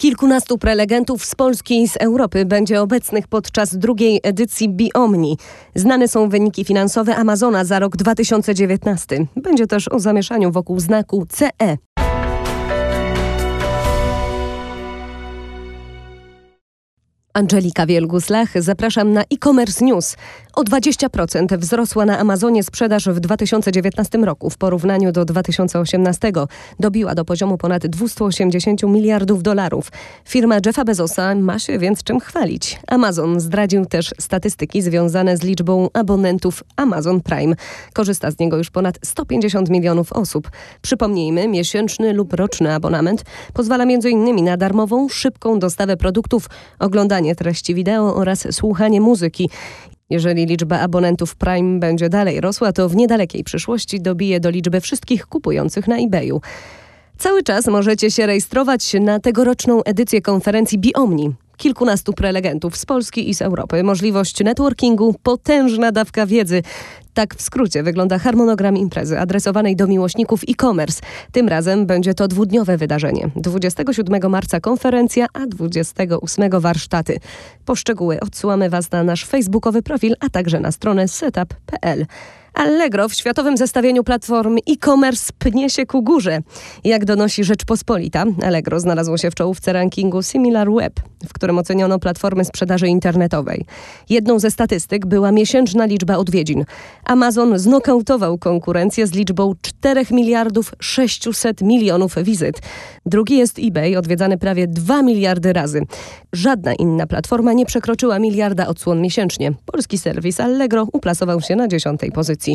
Kilkunastu prelegentów z Polski i z Europy będzie obecnych podczas drugiej edycji Biomni. Znane są wyniki finansowe Amazona za rok 2019. Będzie też o zamieszaniu wokół znaku CE. Angelika Wielgus-Lach, zapraszam na e-commerce news. O 20% wzrosła na Amazonie sprzedaż w 2019 roku w porównaniu do 2018. Dobiła do poziomu ponad 280 miliardów dolarów. Firma Jeffa Bezosa ma się więc czym chwalić. Amazon zdradził też statystyki związane z liczbą abonentów Amazon Prime. Korzysta z niego już ponad 150 milionów osób. Przypomnijmy, miesięczny lub roczny abonament pozwala m.in. na darmową, szybką dostawę produktów, oglądanie treści wideo oraz słuchanie muzyki. Jeżeli liczba abonentów Prime będzie dalej rosła, to w niedalekiej przyszłości dobije do liczby wszystkich kupujących na eBayu. Cały czas możecie się rejestrować na tegoroczną edycję konferencji Biomni. Kilkunastu prelegentów z Polski i z Europy, możliwość networkingu, potężna dawka wiedzy. Tak w skrócie wygląda harmonogram imprezy adresowanej do miłośników e-commerce. Tym razem będzie to dwudniowe wydarzenie. 27 marca konferencja, a 28 warsztaty. Po szczegóły odsyłamy Was na nasz facebookowy profil, a także na stronę setup.pl. Allegro w światowym zestawieniu platform e-commerce pnie się ku górze. Jak donosi Rzeczpospolita, Allegro znalazło się w czołówce rankingu SimilarWeb, w którym oceniono platformy sprzedaży internetowej. Jedną ze statystyk była miesięczna liczba odwiedzin. Amazon znokautował konkurencję z liczbą 4 miliardów 600 milionów wizyt. Drugi jest eBay, odwiedzany prawie 2 miliardy razy. Żadna inna platforma nie przekroczyła miliarda odsłon miesięcznie. Polski serwis Allegro uplasował się na dziesiątej pozycji.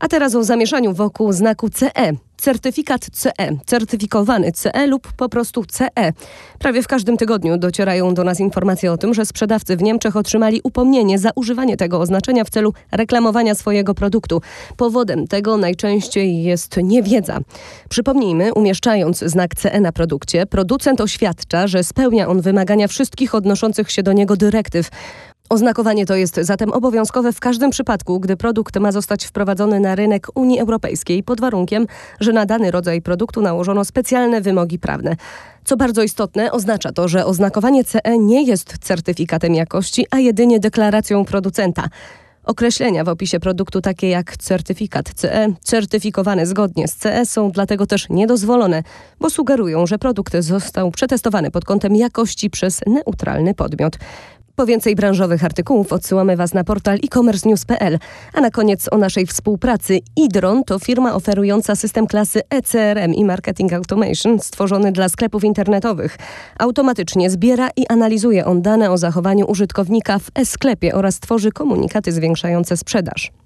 A teraz o zamieszaniu wokół znaku CE. Certyfikat CE, certyfikowany CE lub po prostu CE. Prawie w każdym tygodniu docierają do nas informacje o tym, że sprzedawcy w Niemczech otrzymali upomnienie za używanie tego oznaczenia w celu reklamowania swojego produktu. Powodem tego najczęściej jest niewiedza. Przypomnijmy, umieszczając znak CE na produkcie, producent oświadcza, że spełnia on wymagania wszystkich odnoszących się do niego dyrektyw. Oznakowanie to jest zatem obowiązkowe w każdym przypadku, gdy produkt ma zostać wprowadzony na rynek Unii Europejskiej pod warunkiem, że na dany rodzaj produktu nałożono specjalne wymogi prawne. Co bardzo istotne, oznacza to, że oznakowanie CE nie jest certyfikatem jakości, a jedynie deklaracją producenta. Określenia w opisie produktu takie jak certyfikat CE, certyfikowany zgodnie z CE są dlatego też niedozwolone, bo sugerują, że produkt został przetestowany pod kątem jakości przez neutralny podmiot. Po więcej branżowych artykułów odsyłamy Was na portal e-commerce-news.pl. A na koniec o naszej współpracy. Idron to firma oferująca system klasy ECRM i Marketing Automation stworzony dla sklepów internetowych. Automatycznie zbiera i analizuje on dane o zachowaniu użytkownika w e-sklepie oraz tworzy komunikaty zwiększające sprzedaż.